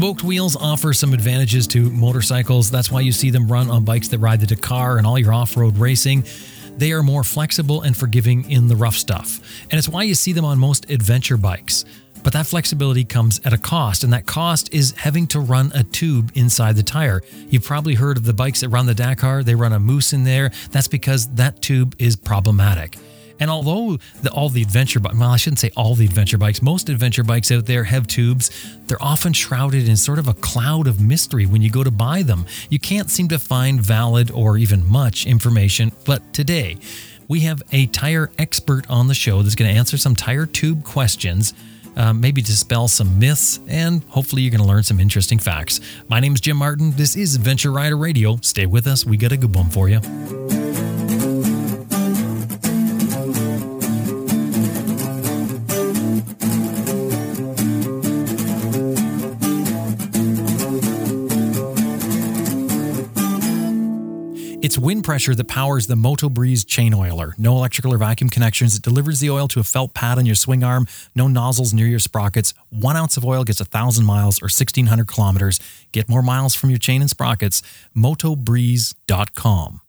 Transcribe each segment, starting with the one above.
Spoked wheels offer some advantages to motorcycles. That's why you see them run on bikes that ride the Dakar and all your off road racing. They are more flexible and forgiving in the rough stuff. And it's why you see them on most adventure bikes. But that flexibility comes at a cost, and that cost is having to run a tube inside the tire. You've probably heard of the bikes that run the Dakar, they run a mousse in there. That's because that tube is problematic. And although the, all the adventure bikes, well, I shouldn't say all the adventure bikes, most adventure bikes out there have tubes, they're often shrouded in sort of a cloud of mystery when you go to buy them. You can't seem to find valid or even much information. But today, we have a tire expert on the show that's going to answer some tire tube questions. Uh, maybe dispel some myths, and hopefully you're going to learn some interesting facts. My name is Jim Martin. This is Adventure Rider Radio. Stay with us. We got a good one for you. It's wind pressure that powers the Moto Breeze chain oiler. No electrical or vacuum connections. It delivers the oil to a felt pad on your swing arm. No nozzles near your sprockets. One ounce of oil gets a thousand miles or 1600 kilometers. Get more miles from your chain and sprockets. MotoBreeze.com.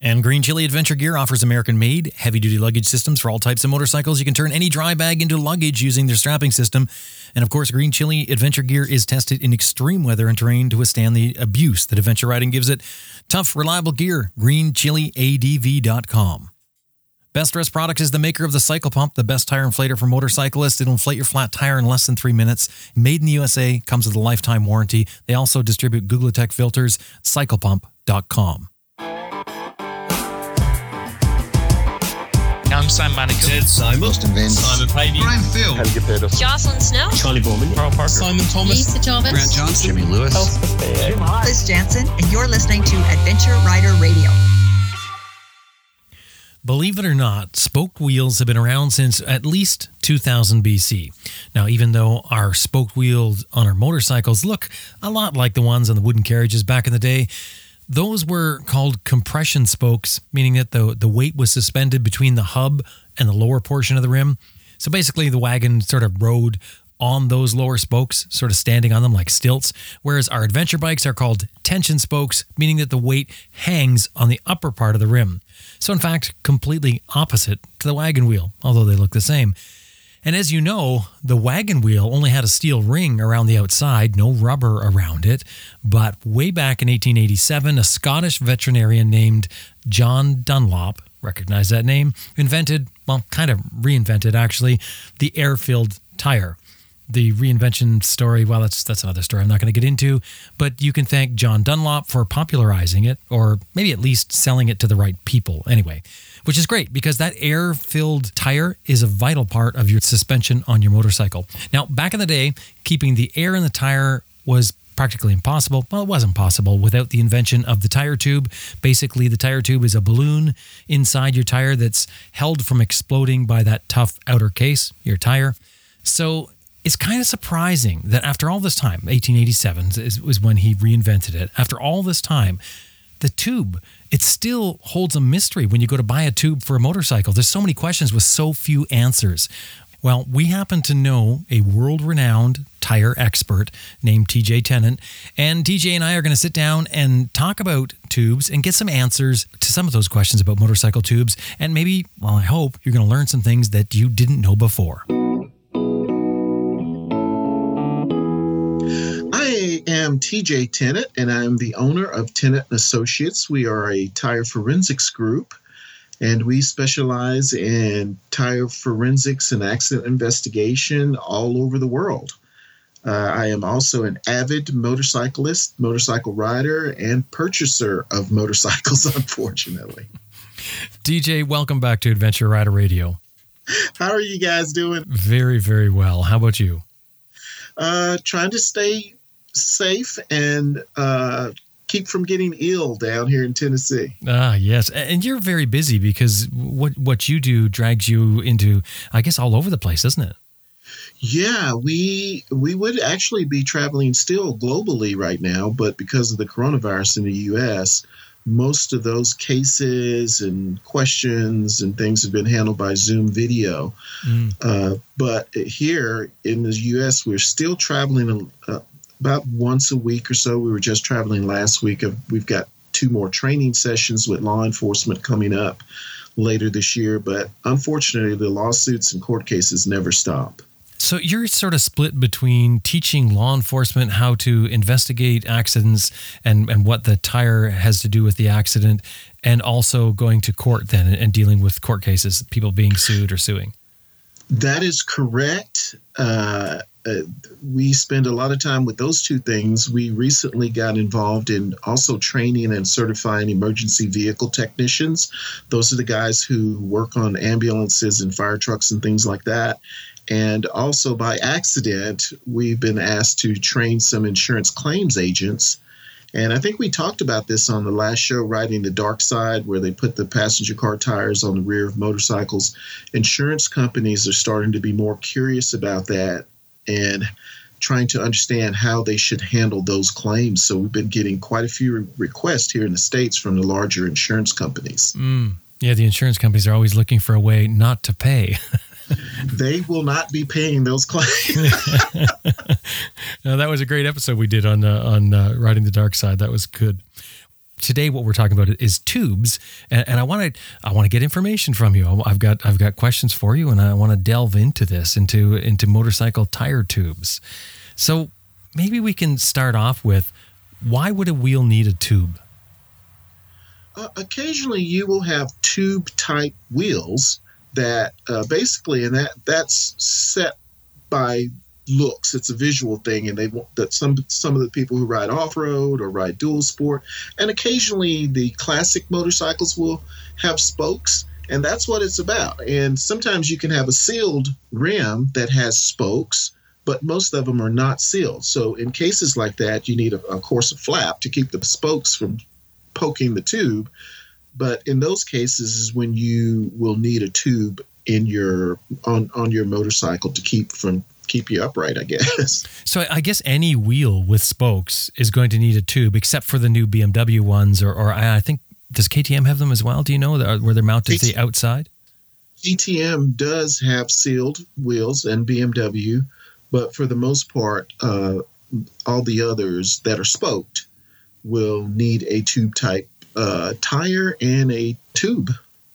And Green Chili Adventure Gear offers American made, heavy duty luggage systems for all types of motorcycles. You can turn any dry bag into luggage using their strapping system. And of course, Green Chili Adventure Gear is tested in extreme weather and terrain to withstand the abuse that adventure riding gives it. Tough, reliable gear, greenchiliadv.com. Best Rest Products is the maker of the Cycle Pump, the best tire inflator for motorcyclists. It'll inflate your flat tire in less than three minutes. Made in the USA, comes with a lifetime warranty. They also distribute Googletech filters, cyclepump.com. I'm Sam Manicom. Ted Simon. Austin Vince. Simon Pavey. Brian Phil. Helge Pedersen. Jocelyn Snow. Charley Boorman. Carl Parker. Simon Thomas. Lisa Thomas. Grant Johnson. Jimmy Lewis. Liz Jansen, and you're listening to Adventure Rider Radio. Believe it or not, spoked wheels have been around since at least 2000 BC. Now, even though our spoked wheels on our motorcycles look a lot like the ones on the wooden carriages back in the day, those were called compression spokes, meaning that the, the weight was suspended between the hub and the lower portion of the rim. So basically, the wagon sort of rode on those lower spokes, sort of standing on them like stilts, whereas our adventure bikes are called tension spokes, meaning that the weight hangs on the upper part of the rim. So, in fact, completely opposite to the wagon wheel, although they look the same. And as you know, the wagon wheel only had a steel ring around the outside, no rubber around it. But way back in 1887, a Scottish veterinarian named John Dunlop, recognize that name, invented, well, kind of reinvented actually, the air filled tire. The reinvention story, well, that's that's another story I'm not going to get into, but you can thank John Dunlop for popularizing it, or maybe at least selling it to the right people. Anyway, which is great because that air filled tire is a vital part of your suspension on your motorcycle. Now, back in the day, keeping the air in the tire was practically impossible. Well, it wasn't possible without the invention of the tire tube. Basically, the tire tube is a balloon inside your tire that's held from exploding by that tough outer case, your tire. So it's kind of surprising that after all this time, 1887 is, was when he reinvented it. After all this time, the tube it still holds a mystery when you go to buy a tube for a motorcycle. There's so many questions with so few answers. Well, we happen to know a world renowned tire expert named TJ Tennent. And TJ and I are going to sit down and talk about tubes and get some answers to some of those questions about motorcycle tubes. And maybe, well, I hope you're going to learn some things that you didn't know before. Am TJ Tennent, and I'm the owner of Tennent Associates. We are a tire forensics group, and we specialize in tire forensics and accident investigation all over the world. Uh, I am also an avid motorcyclist, motorcycle rider, and purchaser of motorcycles, unfortunately. TJ, welcome back to Adventure Rider Radio. How are you guys doing? Very, very well. How about you? Uh, trying to stay safe and uh, keep from getting ill down here in Tennessee. Ah, yes. And you're very busy because what what you do drags you into, I guess, all over the place, isn't it? Yeah, we we would actually be traveling still globally right now, but because of the coronavirus in the U.S., most of those cases and questions and things have been handled by Zoom video. Mm. Uh, but here in the U.S., we're still traveling a, about once a week or so. We were just traveling last week. We've got two more training sessions with law enforcement coming up later this year, but unfortunately, the lawsuits and court cases never stop. So you're sort of split between teaching law enforcement how to investigate accidents and, and what the tire has to do with the accident, and also going to court then and dealing with court cases, people being sued or suing. That is correct. Uh, uh, we spend a lot of time with those two things. We recently got involved in also training and certifying emergency vehicle technicians. Those are the guys who work on ambulances and fire trucks and things like that. And also by accident, we've been asked to train some insurance claims agents. And I think we talked about this on the last show, Riding the Dark Side, where they put the passenger car tires on the rear of motorcycles. Insurance companies are starting to be more curious about that and trying to understand how they should handle those claims. So we've been getting quite a few requests here in the States from the larger insurance companies. Mm. Yeah, the insurance companies are always looking for a way not to pay. they will not be paying those claims. now, that was a great episode we did on uh, on uh, riding the dark side. That was good. Today, what we're talking about is tubes, and, and I want to I want to get information from you. I've got I've got questions for you, and I want to delve into this into into motorcycle tire tubes. So maybe we can start off with why would a wheel need a tube? Uh, occasionally, you will have tube type wheels that uh, basically, and that that's set by looks. It's a visual thing, and they want that some some of the people who ride off road or ride dual sport, and occasionally the classic motorcycles will have spokes, and that's what it's about. And sometimes you can have a sealed rim that has spokes, but most of them are not sealed. So in cases like that, you need a, of course a flap to keep the spokes from poking the tube. But in those cases is when you will need a tube in your on on your motorcycle to keep from keep you upright, I guess. So I guess any wheel with spokes is going to need a tube, except for the new BMW ones, or, or I think does KTM have them as well? Do you know where they're mounted to the outside? KTM does have sealed wheels and BMW, but for the most part, uh, all the others that are spoked will need a tube type uh, tire and a tube.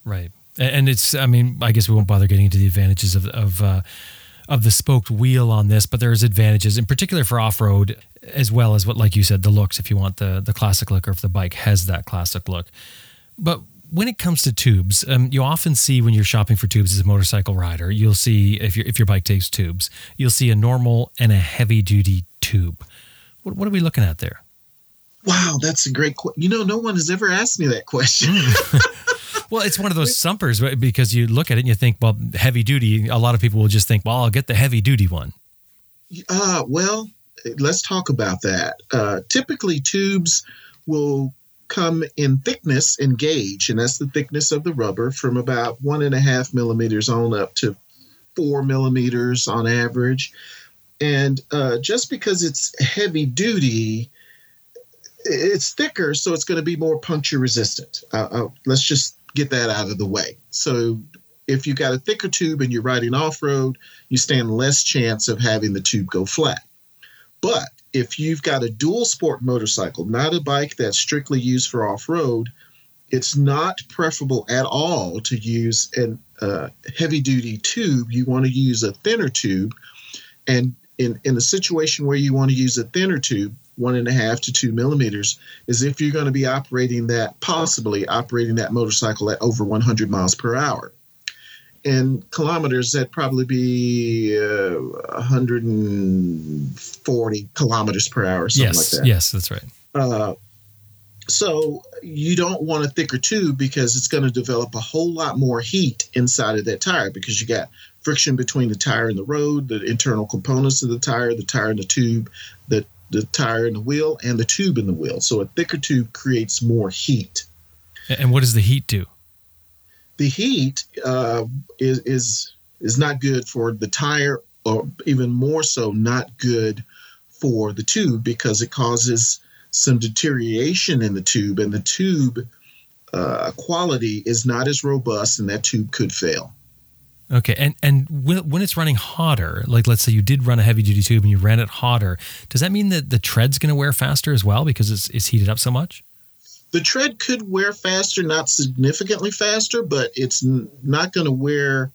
Right, and it's I mean I guess we won't bother getting into the advantages of of. Uh, of the spoked wheel on this, but there's advantages in particular for off road, as well as what, like you said, the looks. If you want the the classic look, or if the bike has that classic look, but when it comes to tubes, um, you often see when you're shopping for tubes as a motorcycle rider, you'll see if your if your bike takes tubes, you'll see a normal and a heavy duty tube. What, what are we looking at there? Wow, that's a great question. You know, no one has ever asked me that question. Mm. well, it's one of those sumpers because you look at it and you think, well, heavy duty. A lot of people will just think, well, I'll get the heavy duty one. Uh, well, let's talk about that. Uh, typically, tubes will come in thickness and gauge, and that's the thickness of the rubber from about one and a half millimeters on up to four millimeters on average. And uh, just because it's heavy duty, it's thicker, so it's going to be more puncture resistant. Uh, uh, let's just get that out of the way. So if you've got a thicker tube and you're riding off road, you stand less chance of having the tube go flat. But if you've got a dual sport motorcycle, not a bike that's strictly used for off road, it's not preferable at all to use a uh, heavy duty tube. You want to use a thinner tube. And in, in a situation where you want to use a thinner tube, one and a half to two millimeters is if you're going to be operating that, possibly operating that motorcycle at over 100 miles per hour. In kilometers, that'd probably be uh, 140 kilometers per hour, something yes, like that. Yes, that's right. Uh, so you don't want a thicker tube because it's going to develop a whole lot more heat inside of that tire because you got friction between the tire and the road, the internal components of the tire, the tire and the tube, the the tire and the wheel and the tube in the wheel. So a thicker tube creates more heat. And what does the heat do? The heat uh, is is is not good for the tire, or even more so, not good for the tube because it causes some deterioration in the tube, and the tube uh, quality is not as robust, and that tube could fail. Okay, and and when, when it's running hotter, like let's say you did run a heavy duty tube and you ran it hotter, does that mean that the tread's going to wear faster as well because it's it's heated up so much? The tread could wear faster, not significantly faster, but it's n- not going to wear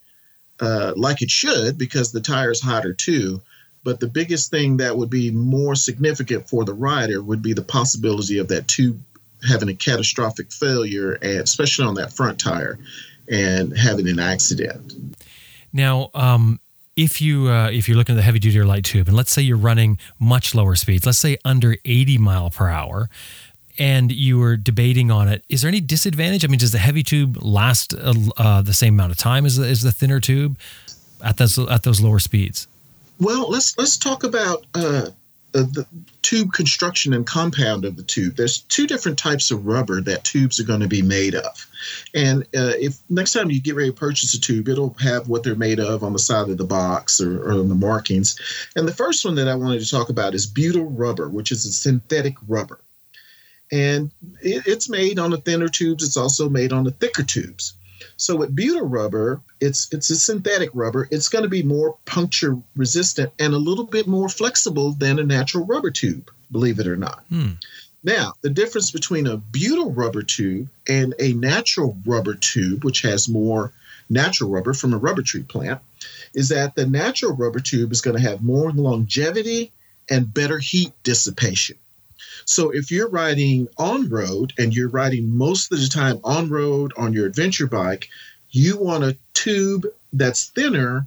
uh, like it should because the tire's hotter too. But the biggest thing that would be more significant for the rider would be the possibility of that tube having a catastrophic failure, and especially on that front tire, and having an accident. Now, um, if you uh, if you're looking at the heavy duty or light tube, and let's say you're running much lower speeds, let's say under 80 mile per hour, and you were debating on it, is there any disadvantage? I mean, does the heavy tube last uh, uh, the same amount of time as the, as the thinner tube at those at those lower speeds? Well, let's let's talk about uh, the tube construction and compound of the tube. There's two different types of rubber that tubes are going to be made of, and uh, if next time you get ready to purchase a tube, it'll have what they're made of on the side of the box or, or on the markings. And the first one that I wanted to talk about is butyl rubber, which is a synthetic rubber, and it, it's made on the thinner tubes. It's also made on the thicker tubes. So with butyl rubber, it's it's a synthetic rubber. It's going to be more puncture resistant and a little bit more flexible than a natural rubber tube, believe it or not. Hmm. Now, the difference between a butyl rubber tube and a natural rubber tube, which has more natural rubber from a rubber tree plant, is that the natural rubber tube is going to have more longevity and better heat dissipation. So if you're riding on road and you're riding most of the time on road on your adventure bike, you want a tube that's thinner,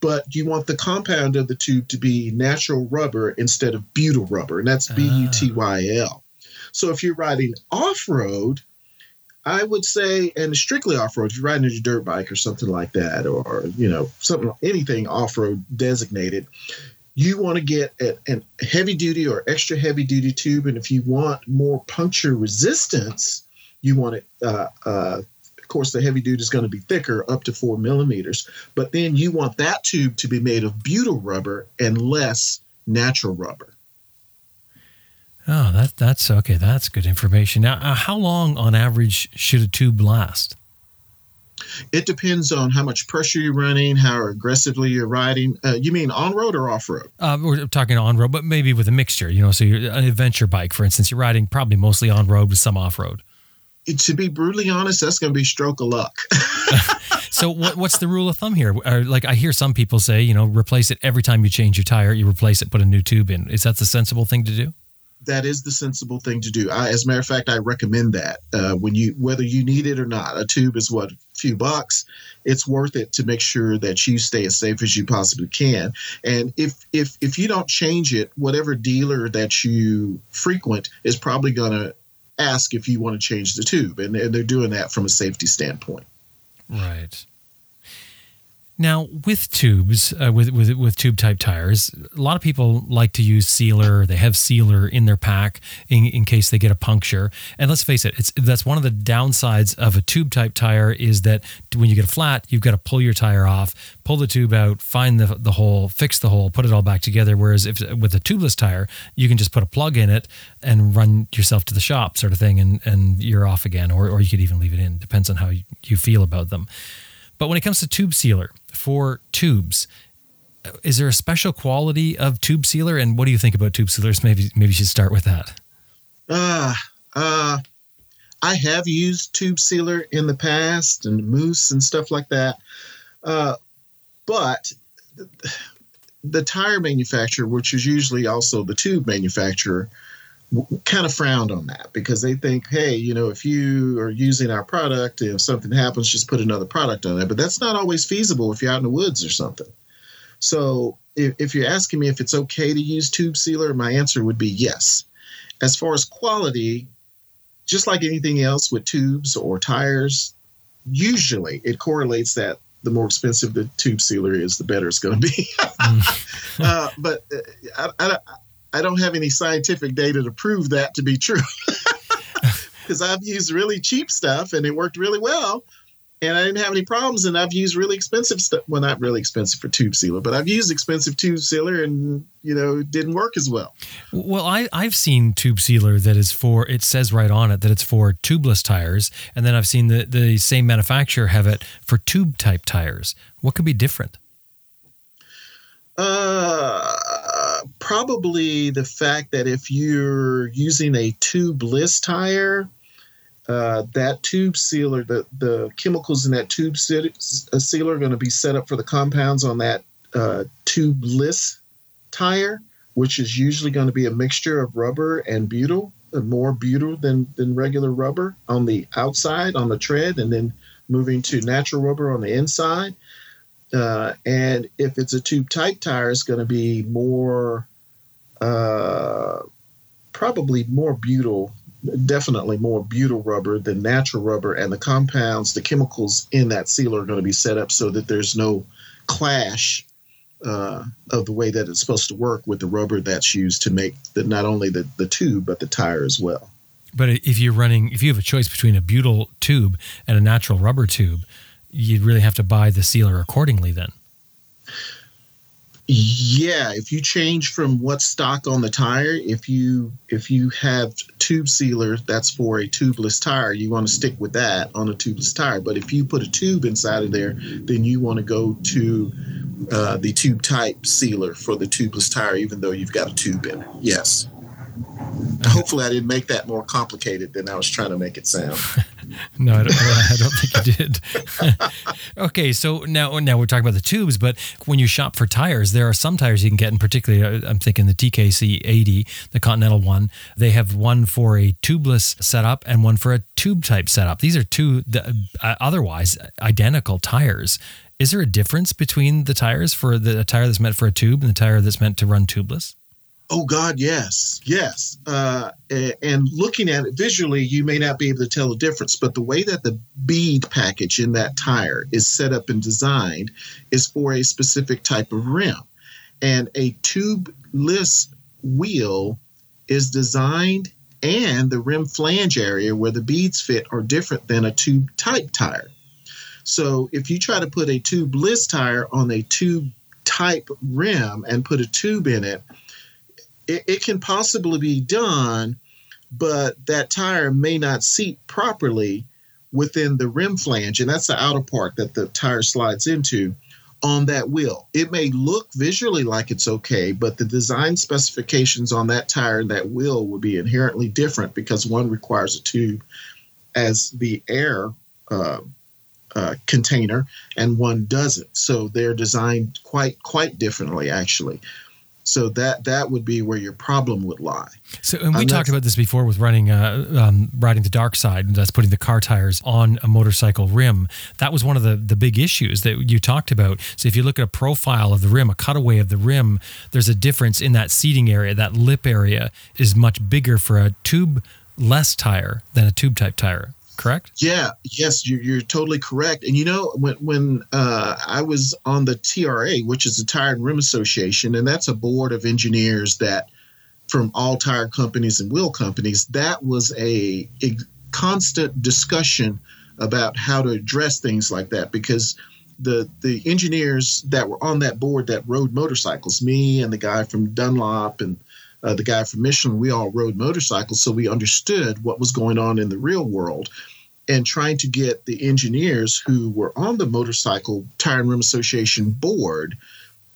but you want the compound of the tube to be natural rubber instead of butyl rubber, and that's B U T Y L. So if you're riding off road, I would say, and strictly off road, if you're riding a dirt bike or something like that, or you know, something anything off road designated, you want to get a, a heavy duty or extra heavy duty tube, and if you want more puncture resistance, you want it. Uh, uh, of course, the heavy duty is going to be thicker, up to four millimeters. But then you want that tube to be made of butyl rubber and less natural rubber. Oh, that that's okay. That's good information. Now, uh, how long on average should a tube last? It depends on how much pressure you're running, how aggressively you're riding. Uh, you mean on road or off road? Uh, we're talking on road, but maybe with a mixture. You know, so you're an adventure bike, for instance, you're riding probably mostly on road with some off road. To be brutally honest, that's going to be stroke of luck. so, what, what's the rule of thumb here? Or, like I hear some people say, you know, replace it every time you change your tire. You replace it, put a new tube in. Is that the sensible thing to do? That is the sensible thing to do. I, as a matter of fact, I recommend that uh, when you whether you need it or not. A tube is what a few bucks. It's worth it to make sure that you stay as safe as you possibly can. And if if if you don't change it, whatever dealer that you frequent is probably going to ask if you want to change the tube, and, and they're doing that from a safety standpoint. Right. Now, with tubes, uh, with, with with tube type tires, a lot of people like to use sealer. They have sealer in their pack in, in case they get a puncture. And let's face it, it's that's one of the downsides of a tube type tire is that when you get a flat, you've got to pull your tire off, pull the tube out, find the the hole, fix the hole, put it all back together. Whereas if with a tubeless tire, you can just put a plug in it and run yourself to the shop, sort of thing, and and you're off again. Or or you could even leave it in. Depends on how you feel about them. But when it comes to tube sealer for tubes, is there a special quality of tube sealer? And what do you think about tube sealers? Maybe maybe you should start with that. Uh, uh, I have used tube sealer in the past and mousse and stuff like that. Uh, but the tire manufacturer, which is usually also the tube manufacturer, kind of frowned on that because they think, hey, you know, if you are using our product, if something happens, just put another product on it. But that's not always feasible if you're out in the woods or something. So if, if you're asking me if it's okay to use tube sealer, my answer would be yes. As far as quality, just like anything else with tubes or tires, usually it correlates that the more expensive the tube sealer is, the better it's going to be. uh, but uh, I, I, I don't have any scientific data to prove that to be true. Because I've used really cheap stuff and it worked really well. and I didn't have any problems. And I've used really expensive stuff. Well, not really expensive for tube sealer, but I've used expensive tube sealer, and you know, it didn't work as well. Well, I I've seen tube sealer that is for. It says right on it that it's for tubeless tires, and then I've seen the the same manufacturer have it for tube type tires. What could be different? Uh, probably the fact that if you're using a tubeless tire uh, that tube sealer, the, the chemicals in that tube uh, sealer are going to be set up for the compounds on that uh, tubeless tire, which is usually going to be a mixture of rubber and butyl, uh, more butyl than, than regular rubber on the outside, on the tread, and then moving to natural rubber on the inside. Uh, and if it's a tube type tire, it's going to be more, uh, probably more butyl definitely more butyl rubber than natural rubber, and the compounds, the chemicals in that sealer are going to be set up so that there's no clash uh, of the way that it's supposed to work with the rubber that's used to make the, not only the, the tube but the tire as well. But if you're running, if you have a choice between a butyl tube and a natural rubber tube, you'd really have to buy the sealer accordingly then. Yeah, if you change from what's stock on the tire, if you if you have tube sealer that's for a tubeless tire, you want to stick with that on a tubeless tire. But if you put a tube inside of there, then you want to go to uh, the tube type sealer for the tubeless tire, even though you've got a tube in it. Yes. Hopefully, I didn't make that more complicated than I was trying to make it sound. no, I don't, I don't think you did. okay, so now now we're talking about the tubes, but when you shop for tires, there are some tires you can get. In particular, uh, I'm thinking the TKC 80, the Continental one. They have one for a tubeless setup and one for a tube type setup. These are two uh, otherwise identical tires. Is there a difference between the tires for the tire that's meant for a tube and the tire that's meant to run tubeless? Oh God, yes, yes. Uh, and looking at it visually, you may not be able to tell the difference, but the way that the bead package in that tire is set up and designed is for a specific type of rim, and a tubeless wheel is designed, and the rim flange area where the beads fit are different than a tube type tire. So if you try to put a tubeless tire on a tube type rim and put a tube in it it, it can possibly be done, but that tire may not seat properly within the rim flange, and that's the outer part that the tire slides into on that wheel. It may look visually like it's okay, but the design specifications on that tire and that wheel will be inherently different because one requires a tube as the air uh, uh, container and one doesn't. So they're designed quite quite differently, actually. So that that would be where your problem would lie. So, and we talked about this before with running, uh, um, riding the dark side, and that's putting the car tires on a motorcycle rim. That was one of the the big issues that you talked about. So, if you look at a profile of the rim, a cutaway of the rim, there's a difference in that seating area. That lip area is much bigger for a tube less tire than a tube type tire correct? Yeah, yes, you're, you're totally correct. And you know, when when uh, I was on the TRA, which is the Tire and Rim Association, and that's a board of engineers that from all tire companies and wheel companies, that was a, a constant discussion about how to address things like that because the the engineers that were on that board that rode motorcycles, me and the guy from Dunlop and uh, the guy from Michelin, we all rode motorcycles, so we understood what was going on in the real world. And trying to get the engineers who were on the Motorcycle Tire and Rim Association board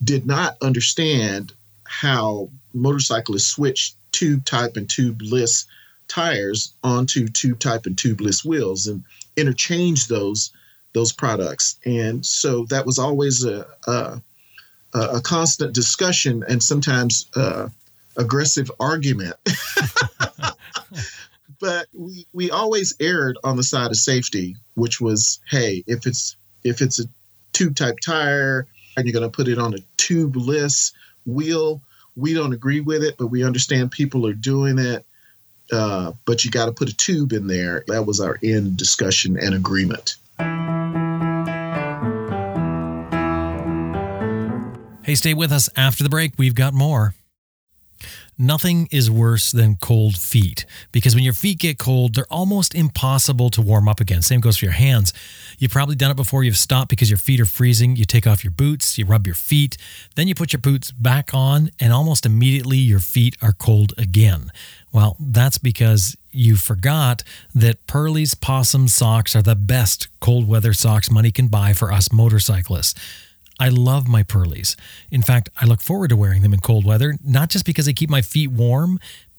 did not understand how motorcyclists switch tube type and tubeless tires onto tube type and tubeless wheels and interchange those those products. And so that was always a a, a constant discussion and sometimes uh, aggressive argument. but we, we always erred on the side of safety, which was, hey, if it's if it's a tube type tire and you're going to put it on a tubeless wheel, we don't agree with it, but we understand people are doing it. Uh, but you got to put a tube in there. That was our end discussion and agreement. Hey, stay with us after the break. We've got more. Nothing is worse than cold feet because when your feet get cold, they're almost impossible to warm up again. Same goes for your hands. You've probably done it before you've stopped because your feet are freezing. You take off your boots, you rub your feet, then you put your boots back on, and almost immediately your feet are cold again. Well, that's because you forgot that Pearlie's Possum socks are the best cold weather socks money can buy for us motorcyclists. I love my Pearlies. In fact, I look forward to wearing them in cold weather, not just because they keep my feet warm,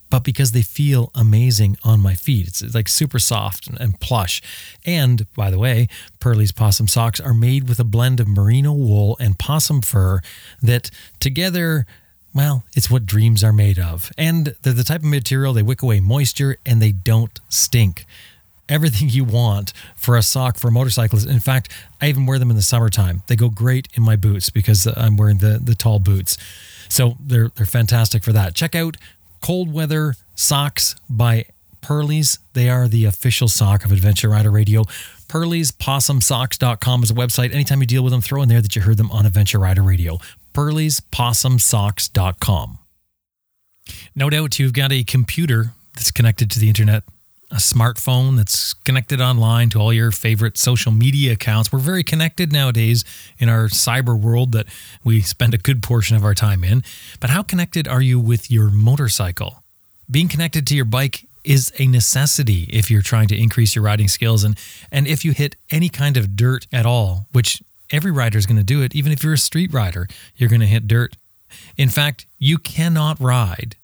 but because they feel amazing on my feet. It's like super soft and plush. And by the way, Pearlie's possum socks are made with a blend of merino wool and possum fur that together, well, it's what dreams are made of. And they're the type of material they wick away moisture and they don't stink everything you want for a sock for motorcyclists. In fact, I even wear them in the summertime. They go great in my boots because I'm wearing the the tall boots. So they're they're fantastic for that. Check out cold weather socks by Pearlies. They are the official sock of Adventure Rider Radio. PearliesPossumSocks.com is a website. Anytime you deal with them, throw in there that you heard them on Adventure Rider Radio. PearliesPossumSocks.com. No doubt you've got a computer that's connected to the internet a smartphone that's connected online to all your favorite social media accounts. We're very connected nowadays in our cyber world that we spend a good portion of our time in. But how connected are you with your motorcycle? Being connected to your bike is a necessity if you're trying to increase your riding skills and and if you hit any kind of dirt at all, which every rider is going to do it, even if you're a street rider, you're going to hit dirt. In fact, you cannot ride,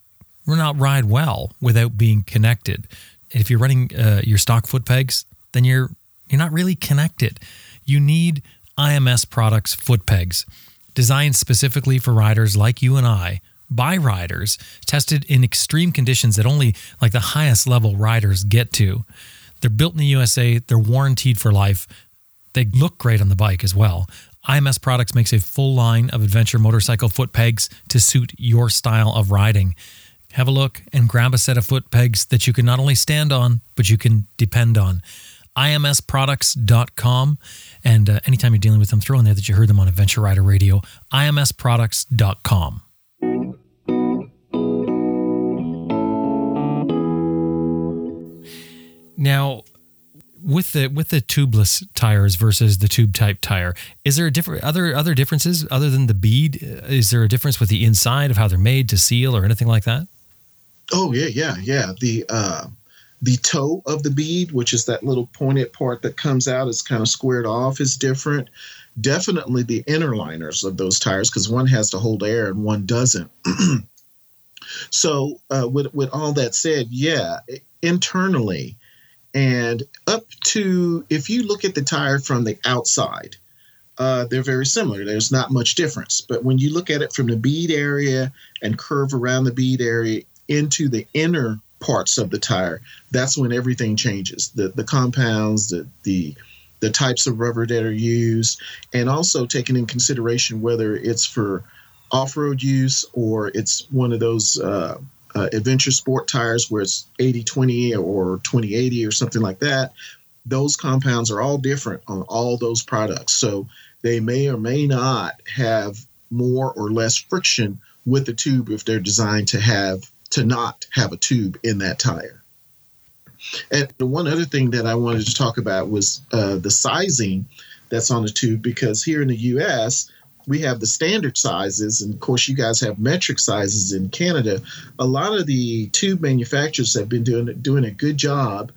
or not ride well without being connected if you're running uh, your stock foot pegs, then you're you're not really connected. You need IMS products foot pegs designed specifically for riders like you and I by riders tested in extreme conditions that only like the highest level riders get to. They're built in the USA, they're warranted for life. They look great on the bike as well. IMS Products makes a full line of adventure motorcycle foot pegs to suit your style of riding have a look and grab a set of foot pegs that you can not only stand on, but you can depend on. IMSproducts.com. And uh, anytime you're dealing with them, throw in there that you heard them on Adventure Rider Radio. IMSproducts.com. Now, with the with the tubeless tires versus the tube type tire, is there a different other other differences other than the bead? Is there a difference with the inside of how they're made to seal or anything like that? Oh yeah, yeah, yeah. The uh, the toe of the bead, which is that little pointed part that comes out, is kind of squared off, is different. Definitely the inner liners of those tires, because one has to hold air and one doesn't. so uh, with with all that said, yeah, internally and up to if you look at the tire from the outside, uh, they're very similar. There's not much difference. But when you look at it from the bead area and curve around the bead area, into the inner parts of the tire, that's when everything changes. The the compounds, the the the types of rubber that are used, and also taking in consideration whether it's for off-road use or it's one of those uh, uh, adventure sport tires where it's 80-20 or 20-80 or something like that. Those compounds are all different on all those products, so they may or may not have more or less friction with the tube if they're designed to have to not have a tube in that tire. And the one other thing that I wanted to talk about was uh, the sizing that's on the tube because here in the US, we have the standard sizes, and of course, you guys have metric sizes in Canada. A lot of the tube manufacturers have been doing doing a good job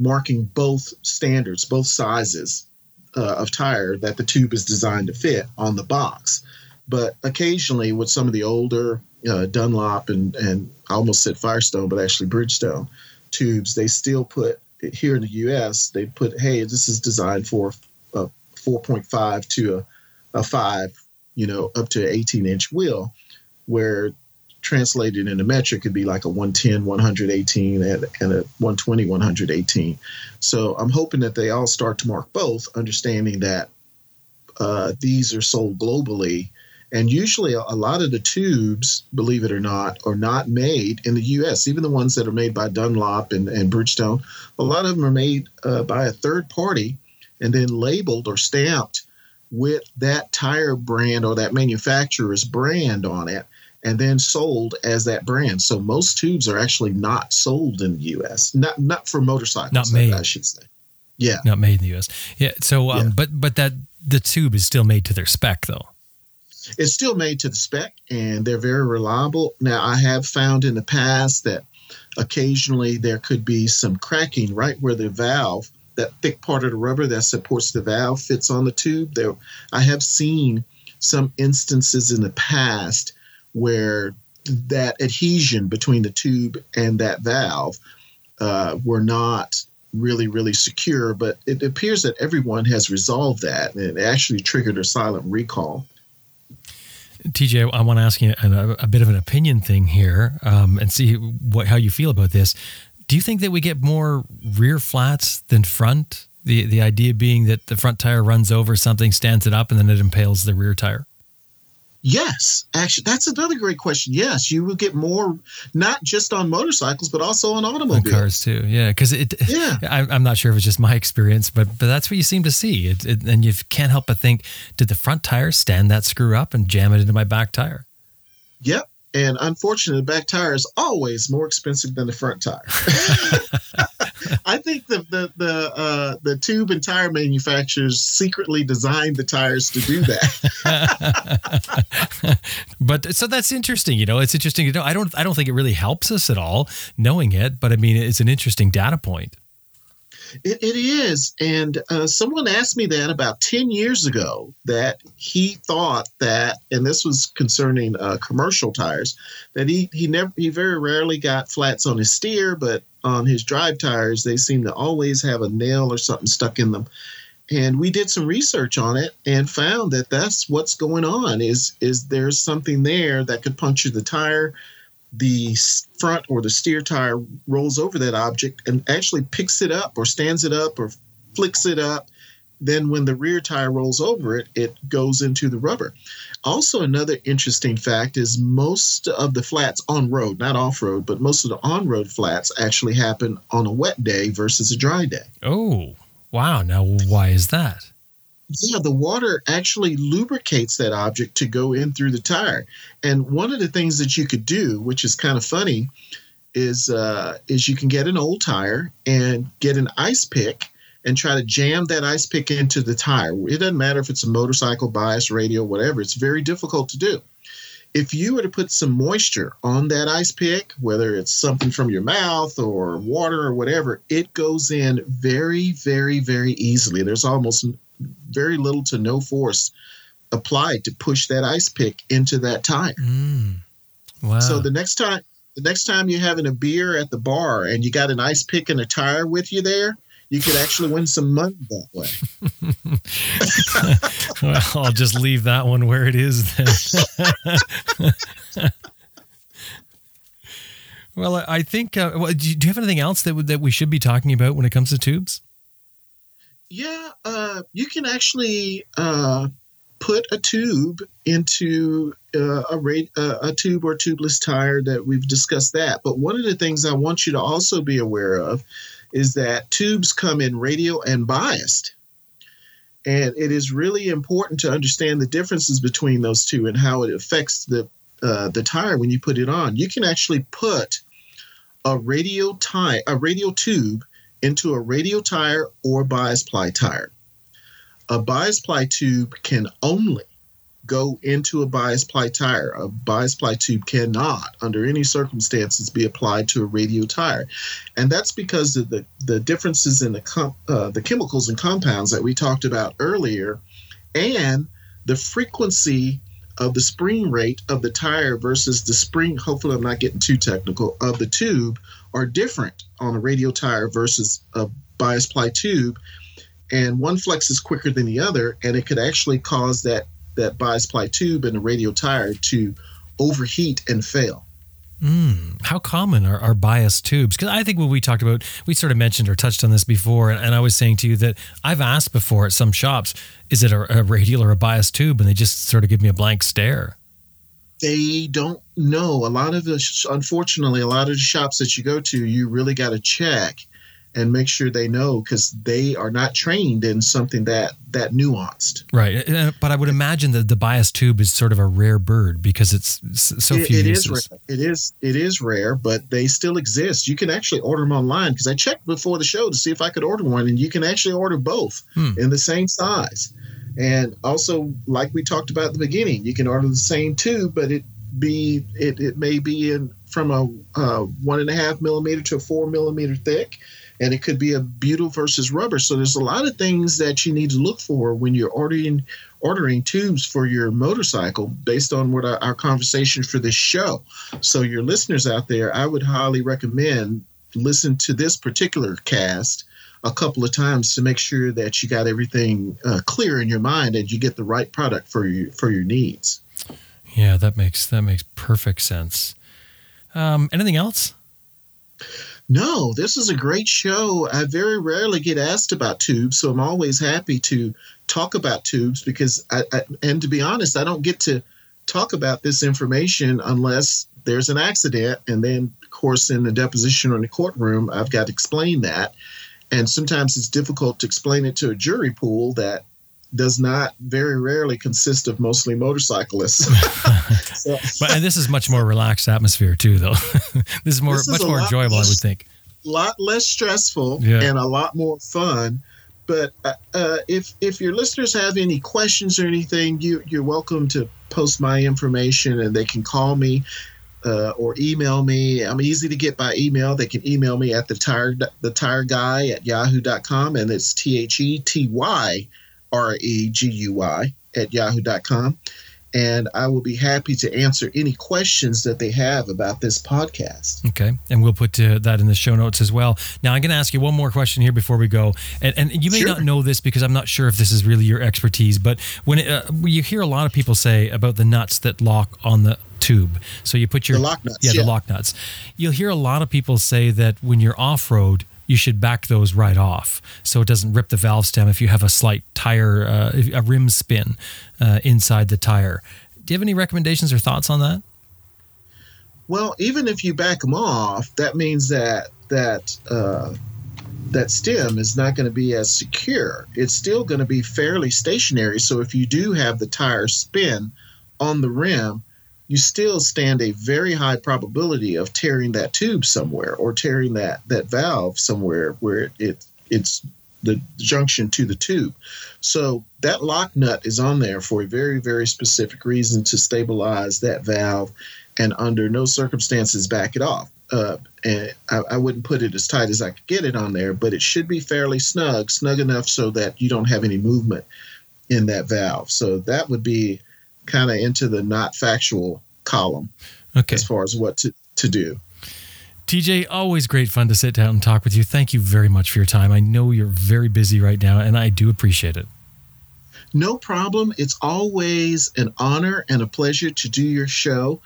marking both standards, both sizes uh, of tire that the tube is designed to fit on the box. But occasionally, with some of the older uh, Dunlop and and I almost said Firestone, but actually Bridgestone tubes, they still put here in the U.S. They put, hey, this is designed for a 4.5 to a, a five, you know, up to an 18 inch wheel, where translated into metric could be like a 110 118 and, and a 120 118 so i'm hoping that they all start to mark both understanding that uh, these are sold globally and usually, a lot of the tubes, believe it or not, are not made in the U.S. Even the ones that are made by Dunlop and, and Bridgestone, a lot of them are made uh, by a third party and then labeled or stamped with that tire brand or that manufacturer's brand on it. and then sold as that brand. So most tubes are actually not sold in the U.S. Not not for motorcycles. Not made. I should say. Yeah, not made in the U.S. Yeah. So, um, Yeah. but but that the tube is still made to their spec, though. It's still made to the spec, and they're very reliable. Now, I have found in the past that occasionally there could be some cracking right where the valve, that thick part of the rubber that supports the valve, fits on the tube. There, I have seen some instances in the past where that adhesion between the tube and that valve uh, were not really, really secure. But it appears that everyone has resolved that, and it actually triggered a silent recall. TJ, I want to ask you a, a bit of an opinion thing here, um, and see what how you feel about this. Do you think that we get more rear flats than front? The the idea being that the front tire runs over something, stands it up, and then it impales the rear tire. Yes, actually, that's another great question. Yes, you will get more, not just on motorcycles, but also on On automobiles. cars too, yeah. Because it, Yeah. I, I'm not sure if it's just my experience, but but that's what you seem to see. It, it, and you can't help but think, did the front tire stand that screw up and jam it into my back tire? Yep. And unfortunately, the back tire is always more expensive than the front tire. I think the the the uh, the tube and tire manufacturers secretly designed the tires to do that. but so that's interesting. You know, it's interesting. You know, I don't I don't think it really helps us at all knowing it, but I mean, it's an interesting data point. It, it is. And uh, someone asked me that about 10 years ago that he thought that, and this was concerning uh, commercial tires, that he, he never, he very rarely got flats on his steer, but on his drive tires, they seem to always have a nail or something stuck in them. And we did some research on it and found that that's what's going on is, is there's something there that could puncture the tire the front or the steer tire rolls over that object and actually picks it up or stands it up or flicks it up. Then, when the rear tire rolls over it, it goes into the rubber. Also, another interesting fact is most of the flats on road, not off road, but most of the on road flats actually happen on a wet day versus a dry day. Oh, wow. Now, why is that? Yeah, the water actually lubricates that object to go in through the tire. And one of the things that you could do, which is kind of funny, is uh, is you can get an old tire and get an ice pick and try to jam that ice pick into the tire. It doesn't matter if it's a motorcycle, bias, radial, whatever. It's very difficult to do. If you were to put some moisture on that ice pick, whether it's something from your mouth or water or whatever, it goes in very, very, very easily. There's almost very little to no force applied to push that ice pick into that tire. Mm. Wow. So the next time the next time you're having a beer at the bar and you got an ice pick and a tire with you there, you could actually win some money that way. well, I'll just leave that one where it is then. well, I- think. Uh, well, do you have anything else that that we should be talking about when it comes to tubes? Yeah, uh, you can actually uh, put a tube into uh, a, a tube or tubeless tire that we've discussed that. But one of the things I want you to also be aware of is that tubes come in radial and biased. And it is really important to understand the differences between those two and how it affects the uh, the tire when you put it on. You can actually put a radial tire, a radial tube into a radial tire or bias ply tire. A bias ply tube can only go into a bias ply tire. A bias ply tube cannot, under any circumstances, be applied to a radial tire, and that's because of the the differences in the com- uh, the chemicals and compounds that we talked about earlier, and the frequency of the spring rate of the tire versus the spring. Hopefully, I'm not getting too technical. Of the tube are different on a radial tire versus a bias ply tube, and one flexes quicker than the other, and it could actually cause that that bias ply tube and the radial tire to overheat and fail. Mm, how common are, are bias tubes? Because I think when we talked about, we sort of mentioned or touched on this before, and, and I was saying to you that I've asked before at some shops, is it a, a radial or a bias tube? And they just sort of give me a blank stare. They don't know. A lot of the, unfortunately, a lot of the shops that you go to, you really got to check and make sure they know because they are not trained in something that that nuanced. Right, but I would imagine that the bias tube is sort of a rare bird because it's so it, few it uses. is rare. It is it is rare, but they still exist. You can actually order them online because I checked before the show to see if I could order one, and you can actually order both Hmm. in the same size. And also, like we talked about at the beginning, you can order the same tube, but it be it, it may be in from a uh, one and a half millimeter to a four millimeter thick, and it could be a butyl versus rubber. So there's a lot of things that you need to look for when you're ordering ordering tubes for your motorcycle based on what our, our conversation for this show. So your listeners out there, I would highly recommend listen to this particular cast a couple of times to make sure that you got everything uh, clear in your mind and you get the right product for your for your needs. Yeah, that makes that makes perfect sense. Um, anything else? No, this is a great show. I very rarely get asked about tubes, so I'm always happy to talk about tubes because I, I and to be honest, I don't get to talk about this information unless there's an accident and then of course in the deposition or in the courtroom I've got to explain that. And sometimes it's difficult to explain it to a jury pool that does not very rarely consist of mostly motorcyclists. so, But and this is much more relaxed atmosphere too, though. this is more This is much more enjoyable, I would think. A lot less stressful Yeah. and a lot more fun. But uh, uh, if if your listeners have any questions or anything, you you're welcome to post my information and they can call me uh, or email me. I'm easy to get by email. They can email me at the tire the tire guy at yahoo.com and it's T H E T Y R E G U Y at yahoo.com. And I will be happy to answer any questions that they have about this podcast. Okay, and we'll put uh, that in the show notes as well. Now, I'm going to ask you one more question here before we go, and, and you may Sure. not know this because I'm not sure if this is really your expertise, but when it, uh, you hear a lot of people say about the nuts that lock on the tube, so you put your The lock nuts, yeah, yeah. the lock nuts. You'll hear a lot of people say that when you're off road. You should back those right off so it doesn't rip the valve stem if you have a slight tire, uh, a rim spin uh, inside the tire. Do you have any recommendations or thoughts on that? Well, even if you back them off, that means that that uh, that stem is not going to be as secure. It's still going to be fairly stationary. So if you do have the tire spin on the rim, you still stand a very high probability of tearing that tube somewhere or tearing that that valve somewhere where it it's the junction to the tube. So that lock nut is on there for a very very specific reason to stabilize that valve and under no circumstances back it off. Uh, and I, I wouldn't put it as tight as I could get it on there, but it should be fairly snug, snug enough so that you don't have any movement in that valve. So that would be kind of into the not factual column Okay. as far as what to, to do. TJ, always great fun to sit down and talk with you. Thank you very much for your time. I know you're very busy right now, and I do appreciate it. No problem. It's always an honor and a pleasure to do your show.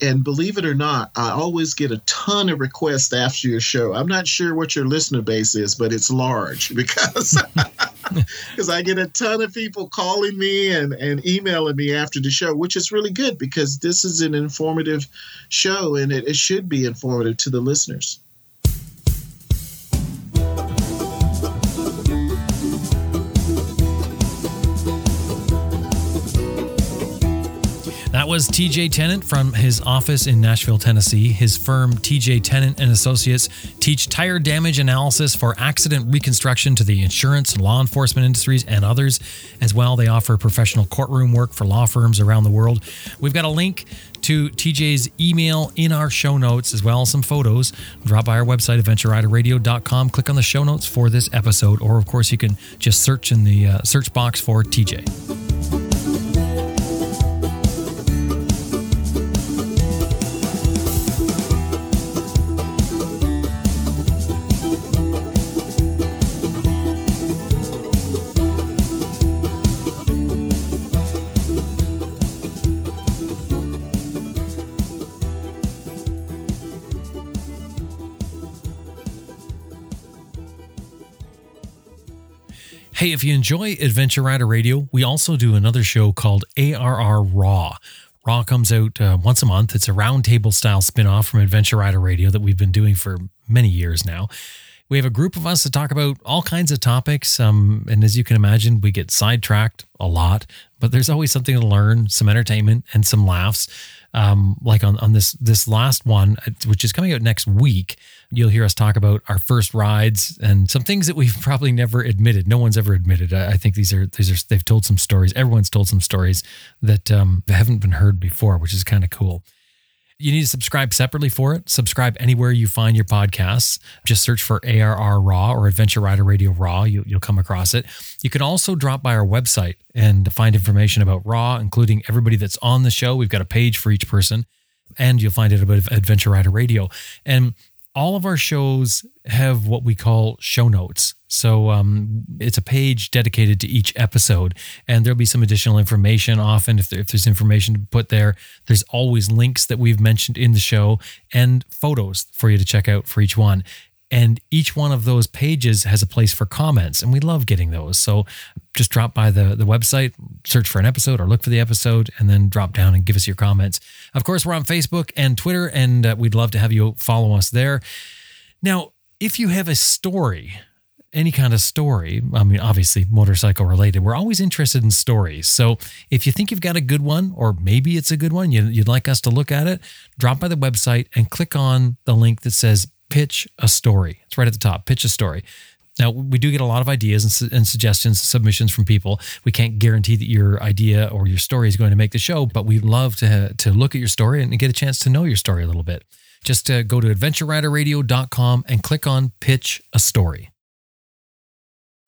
And believe it or not, I always get a ton of requests after your show. I'm not sure what your listener base is, but it's large because because I get a ton of people calling me and, and emailing me after the show, which is really good because this is an informative show and it, it should be informative to the listeners. That was TJ Tennent from his office in Nashville, Tennessee. His firm, TJ Tennent and Associates, teach tire damage analysis for accident reconstruction to the insurance and law enforcement industries and others. As well, they offer professional courtroom work for law firms around the world. We've got a link to TJ's email in our show notes, as well as some photos. Drop by our website, adventureriderradio.com. Click on the show notes for this episode, or of course, you can just search in the uh, search box for TJ. If you enjoy Adventure Rider Radio, we also do another show called ARR Raw. Raw comes out uh, once a month. It's a roundtable style spin off from Adventure Rider Radio that we've been doing for many years now. We have a group of us to talk about all kinds of topics. Um, and as you can imagine, we get sidetracked a lot, but there's always something to learn, some entertainment, and some laughs. Um, like on, on this this last one, uh, which is coming out next week, you'll hear us talk about our first rides and some things that we've probably never admitted. No one's ever admitted. I, I think these are these are they've told some stories. Everyone's told some stories that um, haven't been heard before, which is kind of cool. You need to subscribe separately for it. Subscribe anywhere you find your podcasts. Just search for ARR Raw or Adventure Rider Radio Raw. You, will come across it. You can also drop by our website and find information about Raw, including everybody that's on the show. We've got a page for each person, and you'll find it about Adventure Rider Radio. And all of our shows have what we call show notes. So um, it's a page dedicated to each episode, and there'll be some additional information. Often, if, there, if there's information to put there, there's always links that we've mentioned in the show and photos for you to check out for each one. And each one of those pages has a place for comments, and we love getting those. So just drop by the, the website, search for an episode or look for the episode, and then drop down and give us your comments. Of course, we're on Facebook and Twitter, and uh, we'd love to have you follow us there. Now, if you have a story, any kind of story, I mean, obviously motorcycle related, we're always interested in stories. So if you think you've got a good one, or maybe it's a good one, you'd like us to look at it, drop by the website and click on the link that says pitch a story. It's right at the top, pitch a story. Now, we do get a lot of ideas and, su- and, suggestions, submissions from people. We can't guarantee that your idea or your story is going to make the show, but we'd love to, to look at your story and get a chance to know your story a little bit. Just uh, go to adventureriderradio.com and click on Pitch a Story.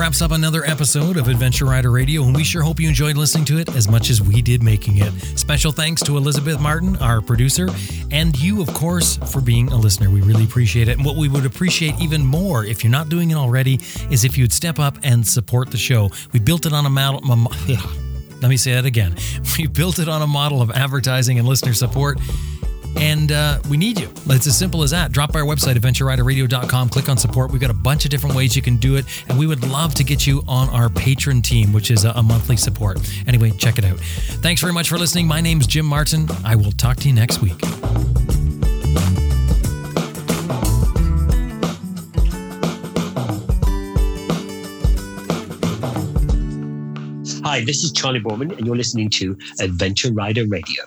Wraps up another episode of Adventure Rider Radio, and we sure hope you enjoyed listening to it as much as we did making it. Special thanks to Elizabeth Martin, our producer, and you, of course, for being a listener. We really appreciate it. And what we would appreciate even more, if you're not doing it already, is if you'd step up and support the show. We built it on a model. Let me say that again. We built it on a model of advertising and listener support and uh, we need you. It's as simple as that. Drop by our website, adventureriderradio.com, click on support. We've got a bunch of different ways you can do it, and we would love to get you on our patron team, which is a, monthly support. Anyway, check it out. Thanks very much for listening. My name's Jim Martin. I will talk to you next week. Hi, this is Charley Boorman, and you're listening to Adventure Rider Radio.